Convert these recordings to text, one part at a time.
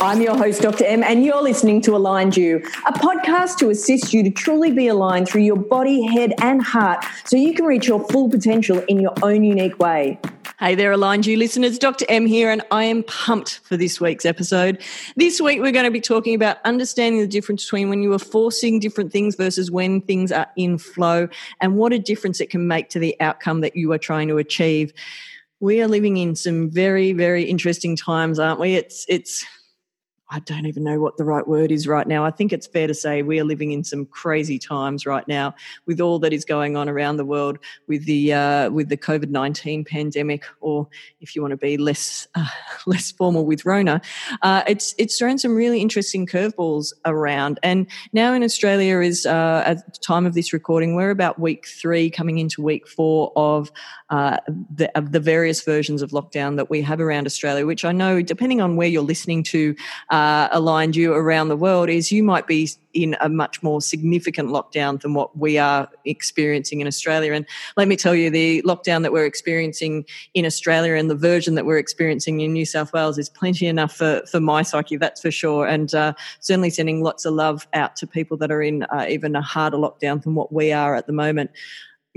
I'm your host, Dr. M, and you're listening to Aligned U, a podcast to assist you to truly be aligned through your body, head, and heart so you can reach your full potential in your own unique way. Hey there, Aligned U listeners. Dr. M here, and I am pumped for this week's episode. This week, we're going to be talking about understanding the difference between when you are forcing different things versus when things are in flow and what a difference it can make to the outcome that you are trying to achieve. We are living in some very, very interesting times, aren't we? It's, it's, I don't even know what the right word is right now. I think it's fair to say we are living in some crazy times right now with all that is going on around the world with the uh, with the COVID nineteen pandemic, or if you want to be less uh, less formal with Rona, uh, it's it's thrown some really interesting curveballs around. And now in Australia is uh, at the time of this recording, we're about week three, coming into week four of uh, the, of the various versions of lockdown that we have around Australia, which I know, depending on where you're listening to uh, aligned you around the world is you might be in a much more significant lockdown than what we are experiencing in Australia. And let me tell you, the lockdown that we're experiencing in Australia and the version that we're experiencing in New South Wales is plenty enough for, for my psyche, that's for sure. And uh, certainly sending lots of love out to people that are in uh, even a harder lockdown than what we are at the moment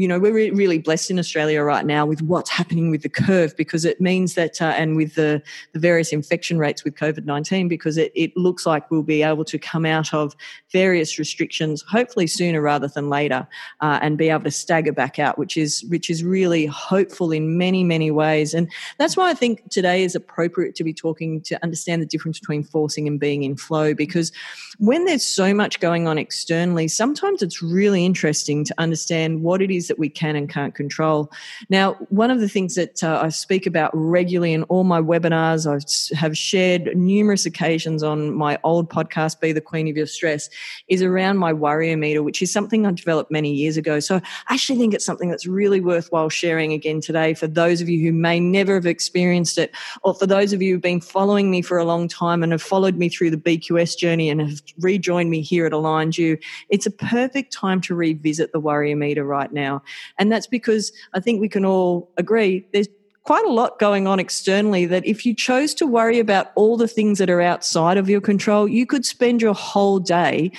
you know, we're re- really blessed in Australia right now with what's happening with the curve because it means that, uh, and with the, the various infection rates with COVID 19, because it, it looks like we'll be able to come out of various restrictions, hopefully sooner rather than later, uh, and be able to stagger back out, which is, which is really hopeful in many, many ways. And that's why I think today is appropriate to be talking to understand the difference between forcing and being in flow, because when there's so much going on externally, sometimes it's really interesting to understand what it is that we can and can't control. Now, one of the things that uh, I speak about regularly in all my webinars, I have shared numerous occasions on my old podcast, Be the Queen of Your Stress, is around my Worriometer, which is something I developed many years ago. So I actually think it's something that's really worthwhile sharing again today for those of you who may never have experienced it, or for those of you who've been following me for a long time and have followed me through the BQS journey and have rejoined me here at Aligned U. It's a perfect time to revisit the Worriometer right now. And that's because I think we can all agree there's quite a lot going on externally that if you chose to worry about all the things that are outside of your control, you could spend your whole day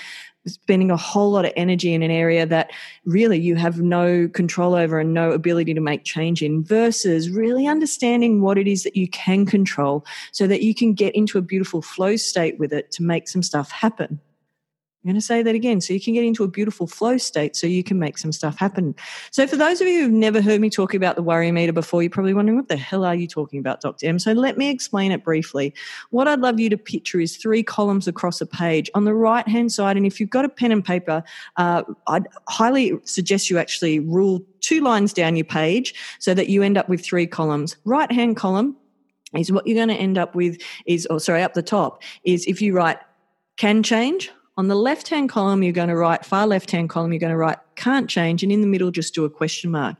spending a whole lot of energy in an area that really you have no control over and no ability to make change in versus really understanding what it is that you can control so that you can get into a beautiful flow state with it to make some stuff happen. I'm going to say that again. So you can get into a beautiful flow state so you can make some stuff happen. So for those of you who've never heard me talk about the worry meter before, you're probably wondering, what the hell are you talking about, Dr. M? So let me explain it briefly. What I'd love you to picture is three columns across a page. On the right hand side, and if you've got a pen and paper, uh, I'd highly suggest you actually rule two lines down your page so that you end up with three columns. Right hand column is what you're going to end up with is, or sorry, up the top is if you write can change on the left hand column, you're going to write, far left hand column, you're going to write can't change. And in the middle, just do a question mark.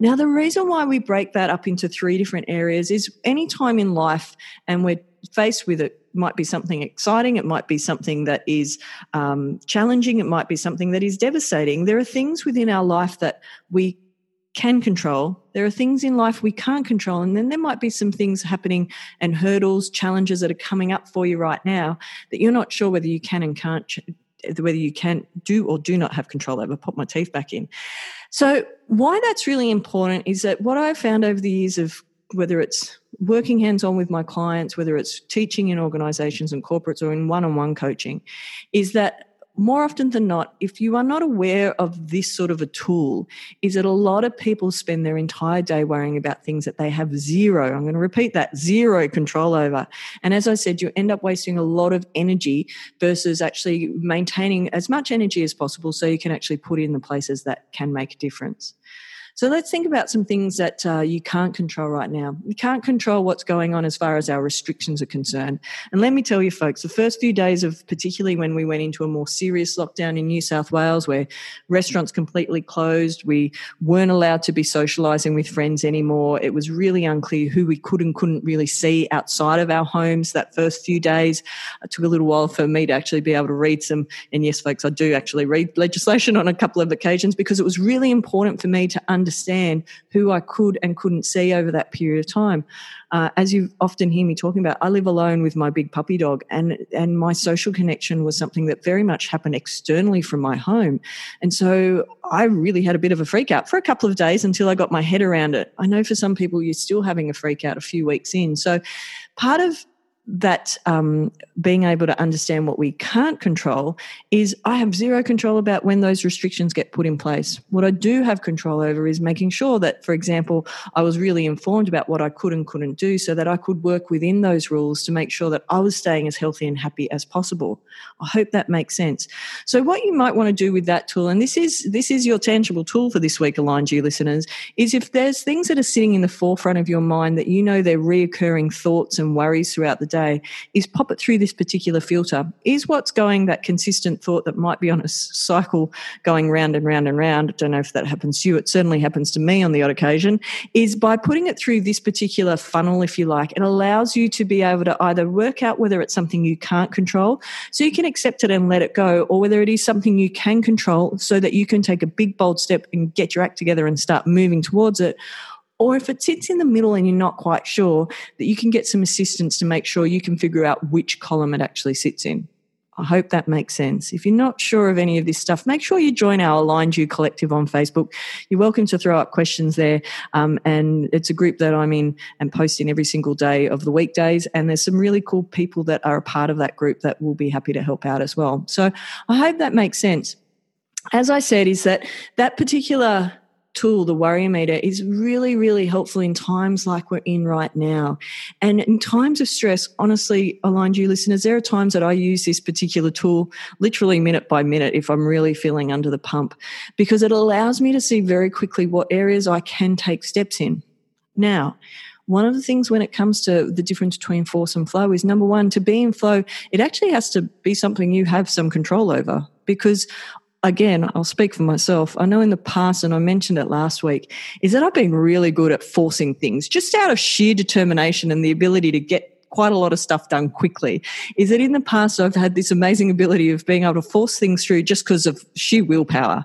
Now, the reason why we break that up into three different areas is any time in life and we're faced with it, might be something exciting, it might be something that is um, challenging, it might be something that is devastating. There are things within our life that we can control. There are things in life we can't control. And then there might be some things happening and hurdles, challenges that are coming up for you right now that you're not sure whether you can and can't, whether you can do or do not have control over. Put my teeth back in. So, why that's really important is that what I've found over the years of whether it's working hands on with my clients, whether it's teaching in organizations and corporates or in one on one coaching, is that more often than not, if you are not aware of this sort of a tool, is that a lot of people spend their entire day worrying about things that they have zero, I'm going to repeat that, zero control over. And as I said, you end up wasting a lot of energy versus actually maintaining as much energy as possible so you can actually put in the places that can make a difference. So let's think about some things that uh, you can't control right now. You can't control what's going on as far as our restrictions are concerned. And let me tell you, folks, the first few days of particularly when we went into a more serious lockdown in New South Wales, where restaurants completely closed, we weren't allowed to be socializing with friends anymore. It was really unclear who we could and couldn't really see outside of our homes that first few days. It took a little while for me to actually be able to read some. And yes, folks, I do actually read legislation on a couple of occasions because it was really important for me to understand understand who I could and couldn't see over that period of time. Uh, as you often hear me talking about, I live alone with my big puppy dog, and and my social connection was something that very much happened externally from my home, and so I really had a bit of a freak out for a couple of days until I got my head around it. I know for some people you're still having a freak out a few weeks in, so part of that um, being able to understand what we can't control is I have zero control about when those restrictions get put in place. What I do have control over is making sure that, for example, I was really informed about what I could and couldn't do so that I could work within those rules to make sure that I was staying as healthy and happy as possible. I hope that makes sense. So what you might want to do with that tool, and this is this is your tangible tool for this week, aligned you listeners, is if there's things that are sitting in the forefront of your mind that you know they're reoccurring thoughts and worries throughout the day day is pop it through this particular filter. Is what's going that consistent thought that might be on a cycle going round and round and round? I don't know if that happens to you. It certainly happens to me on the odd occasion. Is by putting it through this particular funnel, if you like, it allows you to be able to either work out whether it's something you can't control, so you can accept it and let it go, or whether it is something you can control, so that you can take a big bold step and get your act together and start moving towards it or if it sits in the middle and you're not quite sure, that you can get some assistance to make sure you can figure out which column it actually sits in. I hope that makes sense. If you're not sure of any of this stuff, make sure you join our Aligned U Collective on Facebook. You're welcome to throw up questions there. Um, and it's a group that I'm in and posting every single day of the weekdays. And there's some really cool people that are a part of that group that will be happy to help out as well. So I hope that makes sense. As I said, is that that particular tool, the Worriometer, is really, really helpful in times like we're in right now. And in times of stress, honestly, aligned you listeners, there are times that I use this particular tool literally minute by minute if I'm really feeling under the pump, because it allows me to see very quickly what areas I can take steps in. Now, one of the things when it comes to the difference between force and flow is number one, to be in flow, it actually has to be something you have some control over because again, I'll speak for myself. I know in the past, and I mentioned it last week, is that I've been really good at forcing things just out of sheer determination and the ability to get quite a lot of stuff done quickly. Is that in the past, I've had this amazing ability of being able to force things through just because of sheer willpower.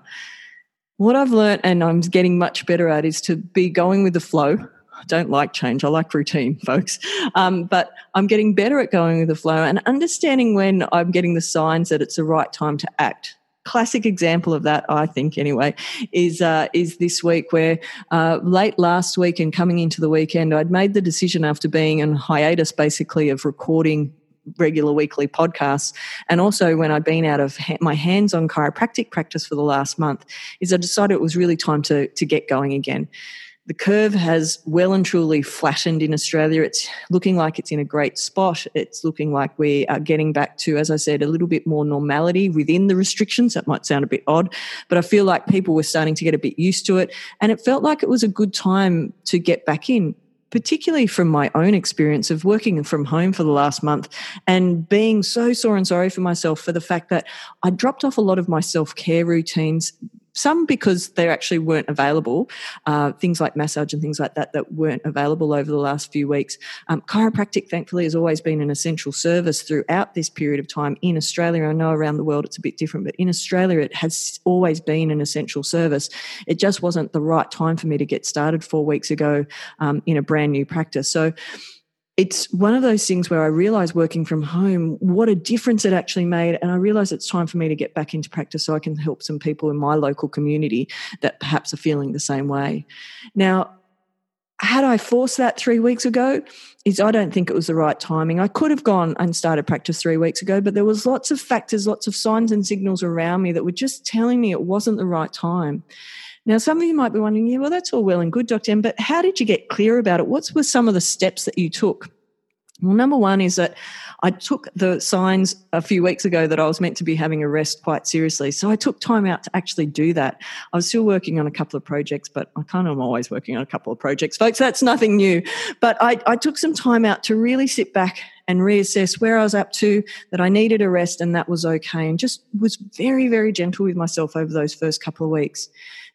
What I've learned and I'm getting much better at is to be going with the flow. I don't like change. I like routine, folks. Um, but I'm getting better at going with the flow and understanding when I'm getting the signs that it's the right time to act classic example of that, I think, anyway, is uh, is this week where uh, late last week and coming into the weekend, I'd made the decision after being in hiatus, basically, of recording regular weekly podcasts. And also when i'd been out of ha- my hands on chiropractic practice for the last month is i decided it was really time to to get going again the curve has well and truly flattened in Australia. It's looking like it's in a great spot. It's looking like we are getting back to, as I said, a little bit more normality within the restrictions. That might sound a bit odd, but I feel like people were starting to get a bit used to it. And it felt like it was a good time to get back in particularly from my own experience of working from home for the last month and being so sore and sorry for myself for the fact that I dropped off a lot of my self care routines some because they actually weren't available, uh, things like massage and things like that that weren't available over the last few weeks. Um, chiropractic, thankfully, has always been an essential service throughout this period of time in Australia. I know around the world it's a bit different, but in Australia it has always been an essential service. It just wasn't the right time for me to get started four weeks ago um, in a brand new practice. So it's one of those things where I realized working from home, what a difference it actually made. And I realized it's time for me to get back into practice so I can help some people in my local community that perhaps are feeling the same way. Now, had I forced that three weeks ago, is I don't think it was the right timing. I could have gone and started practice three weeks ago, but there was lots of factors, lots of signs and signals around me that were just telling me it wasn't the right time. Now, some of you might be wondering, yeah, well, that's all well and good, Dr. M, but how did you get clear about it? What were some of the steps that you took? Well, number one is that I took the signs a few weeks ago that I was meant to be having a rest quite seriously. So I took time out to actually do that. I was still working on a couple of projects, but I kind of am always working on a couple of projects, folks. That's nothing new. But I, I took some time out to really sit back and reassess where I was up to, that I needed a rest and that was okay, and just was very, very gentle with myself over those first couple of weeks.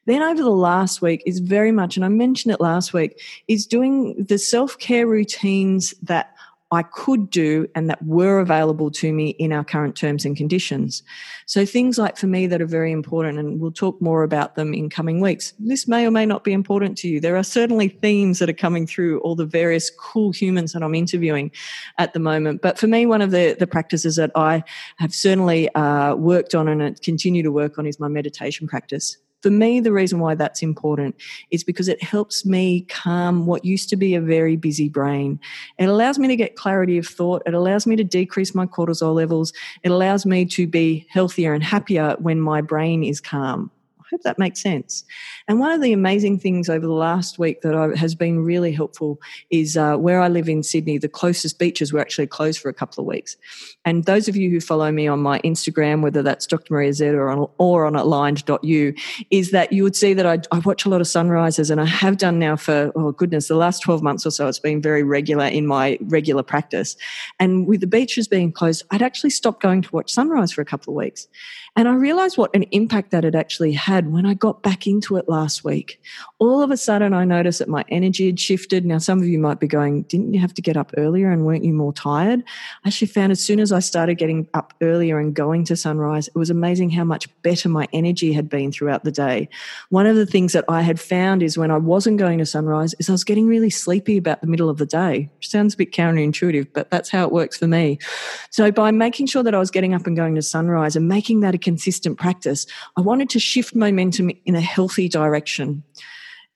Then over the last week is very much, and I mentioned it last week, is doing the self care routines that I could do and that were available to me in our current terms and conditions. So, things like for me that are very important, and we'll talk more about them in coming weeks. This may or may not be important to you. There are certainly themes that are coming through all the various cool humans that I'm interviewing at the moment. But for me, one of the, the practices that I have certainly uh, worked on and continue to work on is my meditation practice for me, the reason why that's important is because it helps me calm what used to be a very busy brain. It allows me to get clarity of thought. It allows me to decrease my cortisol levels. It allows me to be healthier and happier when my brain is calm hope that makes sense. And one of the amazing things over the last week that I, has been really helpful is uh, where I live in Sydney, the closest beaches were actually closed for a couple of weeks. And those of you who follow me on my Instagram, whether that's Dr. Maria Z or on, or on aligned.you, is that you would see that I, I watch a lot of sunrises and I have done now for, oh goodness, the last 12 months or so, it's been very regular in my regular practice. And with the beaches being closed, I'd actually stopped going to watch sunrise for a couple of weeks. And I realized what an impact that it actually had when I got back into it last week. All of a sudden, I noticed that my energy had shifted. Now, some of you might be going, Didn't you have to get up earlier and weren't you more tired? I actually found as soon as I started getting up earlier and going to sunrise, it was amazing how much better my energy had been throughout the day. One of the things that I had found is when I wasn't going to sunrise, is I was getting really sleepy about the middle of the day. Sounds a bit counterintuitive, but that's how it works for me. So by making sure that I was getting up and going to sunrise and making that a consistent practice. I wanted to shift momentum in a healthy direction.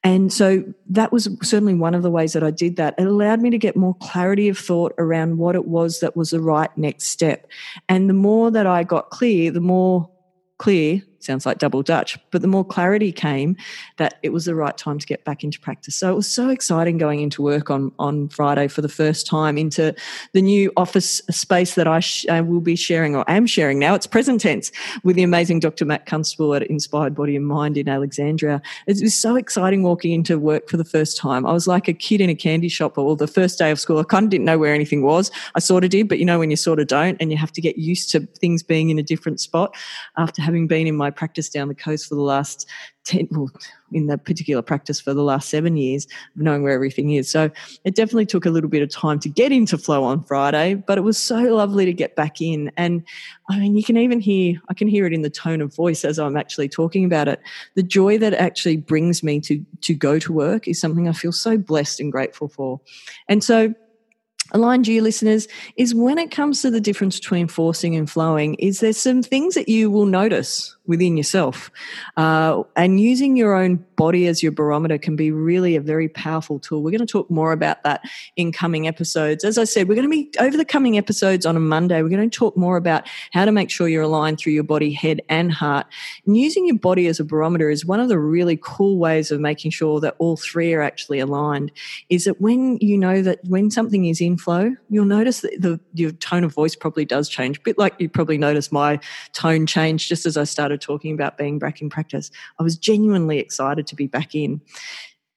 And so that was certainly one of the ways that I did that. It allowed me to get more clarity of thought around what it was that was the right next step. And the more that I got clear, the more clear sounds like double Dutch, but the more clarity came that it was the right time to get back into practice. So it was so exciting going into work on, on Friday for the first time into the new office space that I, sh- I will be sharing or am sharing now. It's present tense with the amazing Dr. Matt Constable at Inspired Body and Mind in Alexandria. It was so exciting walking into work for the first time. I was like a kid in a candy shop or the first day of school. I kind of didn't know where anything was. I sort of did, but you know when you sort of don't and you have to get used to things being in a different spot after having been in my practice down the coast for the last 10, well, in the particular practice for the last seven years of knowing where everything is. So it definitely took a little bit of time to get into flow on Friday, but it was so lovely to get back in. And I mean, you can even hear, I can hear it in the tone of voice as I'm actually talking about it. The joy that actually brings me to, to go to work is something I feel so blessed and grateful for. And so aligned you listeners is when it comes to the difference between forcing and flowing is there some things that you will notice within yourself. Uh, and using your own body as your barometer can be really a very powerful tool. We're going to talk more about that in coming episodes. As I said, we're going to be over the coming episodes on a Monday. We're going to talk more about how to make sure you're aligned through your body, head, and heart. And using your body as a barometer is one of the really cool ways of making sure that all three are actually aligned. Is that when you know that when something is in flow, you'll notice that the, your tone of voice probably does change. A bit like you probably noticed my tone change just as I started started talking about being back in practice, I was genuinely excited to be back in.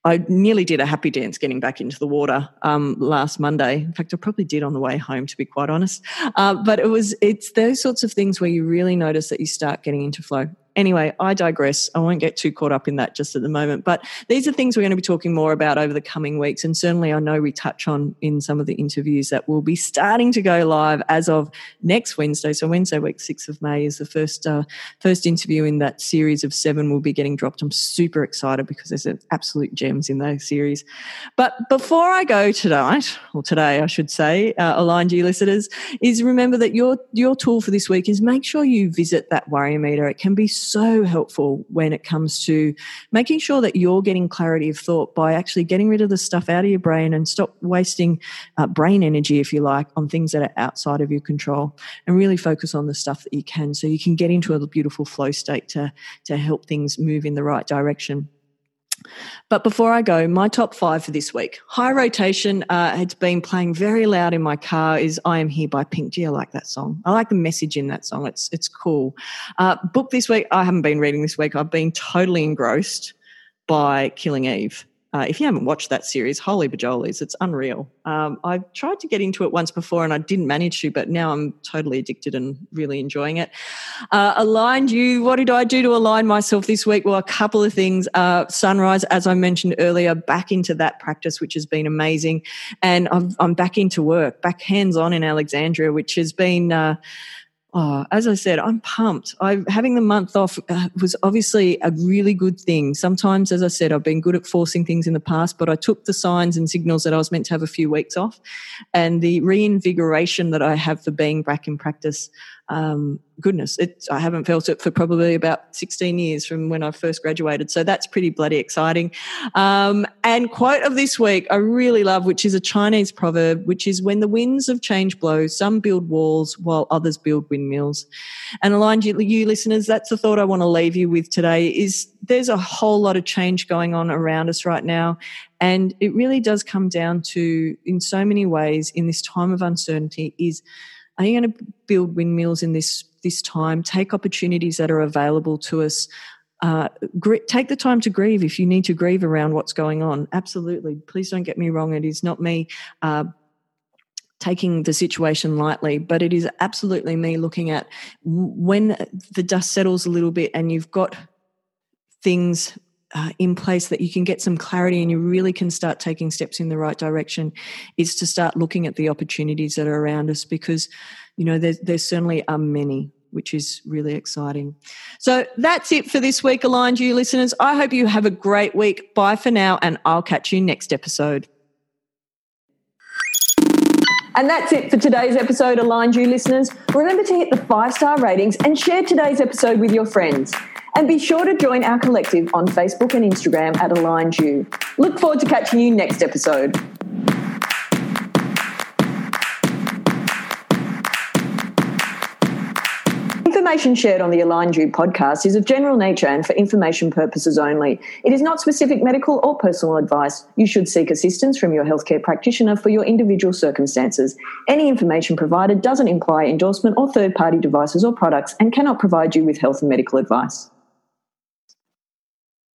I nearly did a happy dance getting back into the water um, last Monday. In fact, I probably did on the way home, to be quite honest. Uh, but it was it's those sorts of things where you really notice that you start getting into flow. Anyway, I digress. I won't get too caught up in that just at the moment. But these are things we're going to be talking more about over the coming weeks. And certainly, I know we touch on in some of the interviews that will be starting to go live as of next Wednesday. So, Wednesday, week 6th of May, is the first, uh, first interview in that series of seven will be getting dropped. I'm super excited because there's absolute gems in those series. But before I go tonight, or today, I should say, uh, aligned you listeners, is remember that your, your tool for this week is make sure you visit that worry meter. It can be helpful when it comes to making sure that you're getting clarity of thought by actually getting rid of the stuff out of your brain and stop wasting uh, brain energy, if you like, on things that are outside of your control and really focus on the stuff that you can so you can get into a beautiful flow state to, to help things move in the right direction. But before I go, my top five for this week. High Rotation uh, has been playing very loud in my car is I Am Here by Pink. Do you like that song? I like the message in that song. It's, it's cool. Uh, book this week, I haven't been reading this week. I've been totally engrossed by Killing Eve. Uh, if you haven't watched that series, holy bajolies, it's unreal. Um, I tried to get into it once before and I didn't manage to, but now I'm totally addicted and really enjoying it. Uh, aligned you, what did I do to align myself this week? Well, a couple of things. Uh, sunrise, as I mentioned earlier, back into that practice, which has been amazing. And i am back into work, back hands on in Alexandria, which has been uh, Oh, as I said, I'm pumped. I having the month off uh, was obviously a really good thing. Sometimes, as I said, I've been good at forcing things in the past, but I took the signs and signals that I was meant to have a few weeks off, and the reinvigoration that I have for being back in practice um, goodness, it, I haven't felt it for probably about 16 years from when I first graduated. So that's pretty bloody exciting. Um, and quote of this week, I really love, which is a Chinese proverb, which is when the winds of change blow, some build walls while others build windmills. And aligned you, you listeners, that's the thought I want to leave you with today is there's a whole lot of change going on around us right now. And it really does come down to, in so many ways, in this time of uncertainty, is are you going to build windmills in this this time? Take opportunities that are available to us. Uh, gr- take the time to grieve if you need to grieve around what's going on. Absolutely. Please don't get me wrong. It is not me uh, taking the situation lightly, but it is absolutely me looking at when the dust settles a little bit and you've got things uh, in place that you can get some clarity and you really can start taking steps in the right direction is to start looking at the opportunities that are around us because you know there, there certainly are many which is really exciting so that's it for this week aligned you listeners i hope you have a great week bye for now and i'll catch you next episode and that's it for today's episode, Aligned U listeners. Remember to hit the five star ratings and share today's episode with your friends. And be sure to join our collective on Facebook and Instagram at Aligned U. Look forward to catching you next episode. Information shared on the Aligned U podcast is of general nature and for information purposes only. It is not specific medical or personal advice. You should seek assistance from your healthcare practitioner for your individual circumstances. Any information provided doesn't imply endorsement or third party devices or products and cannot provide you with health and medical advice.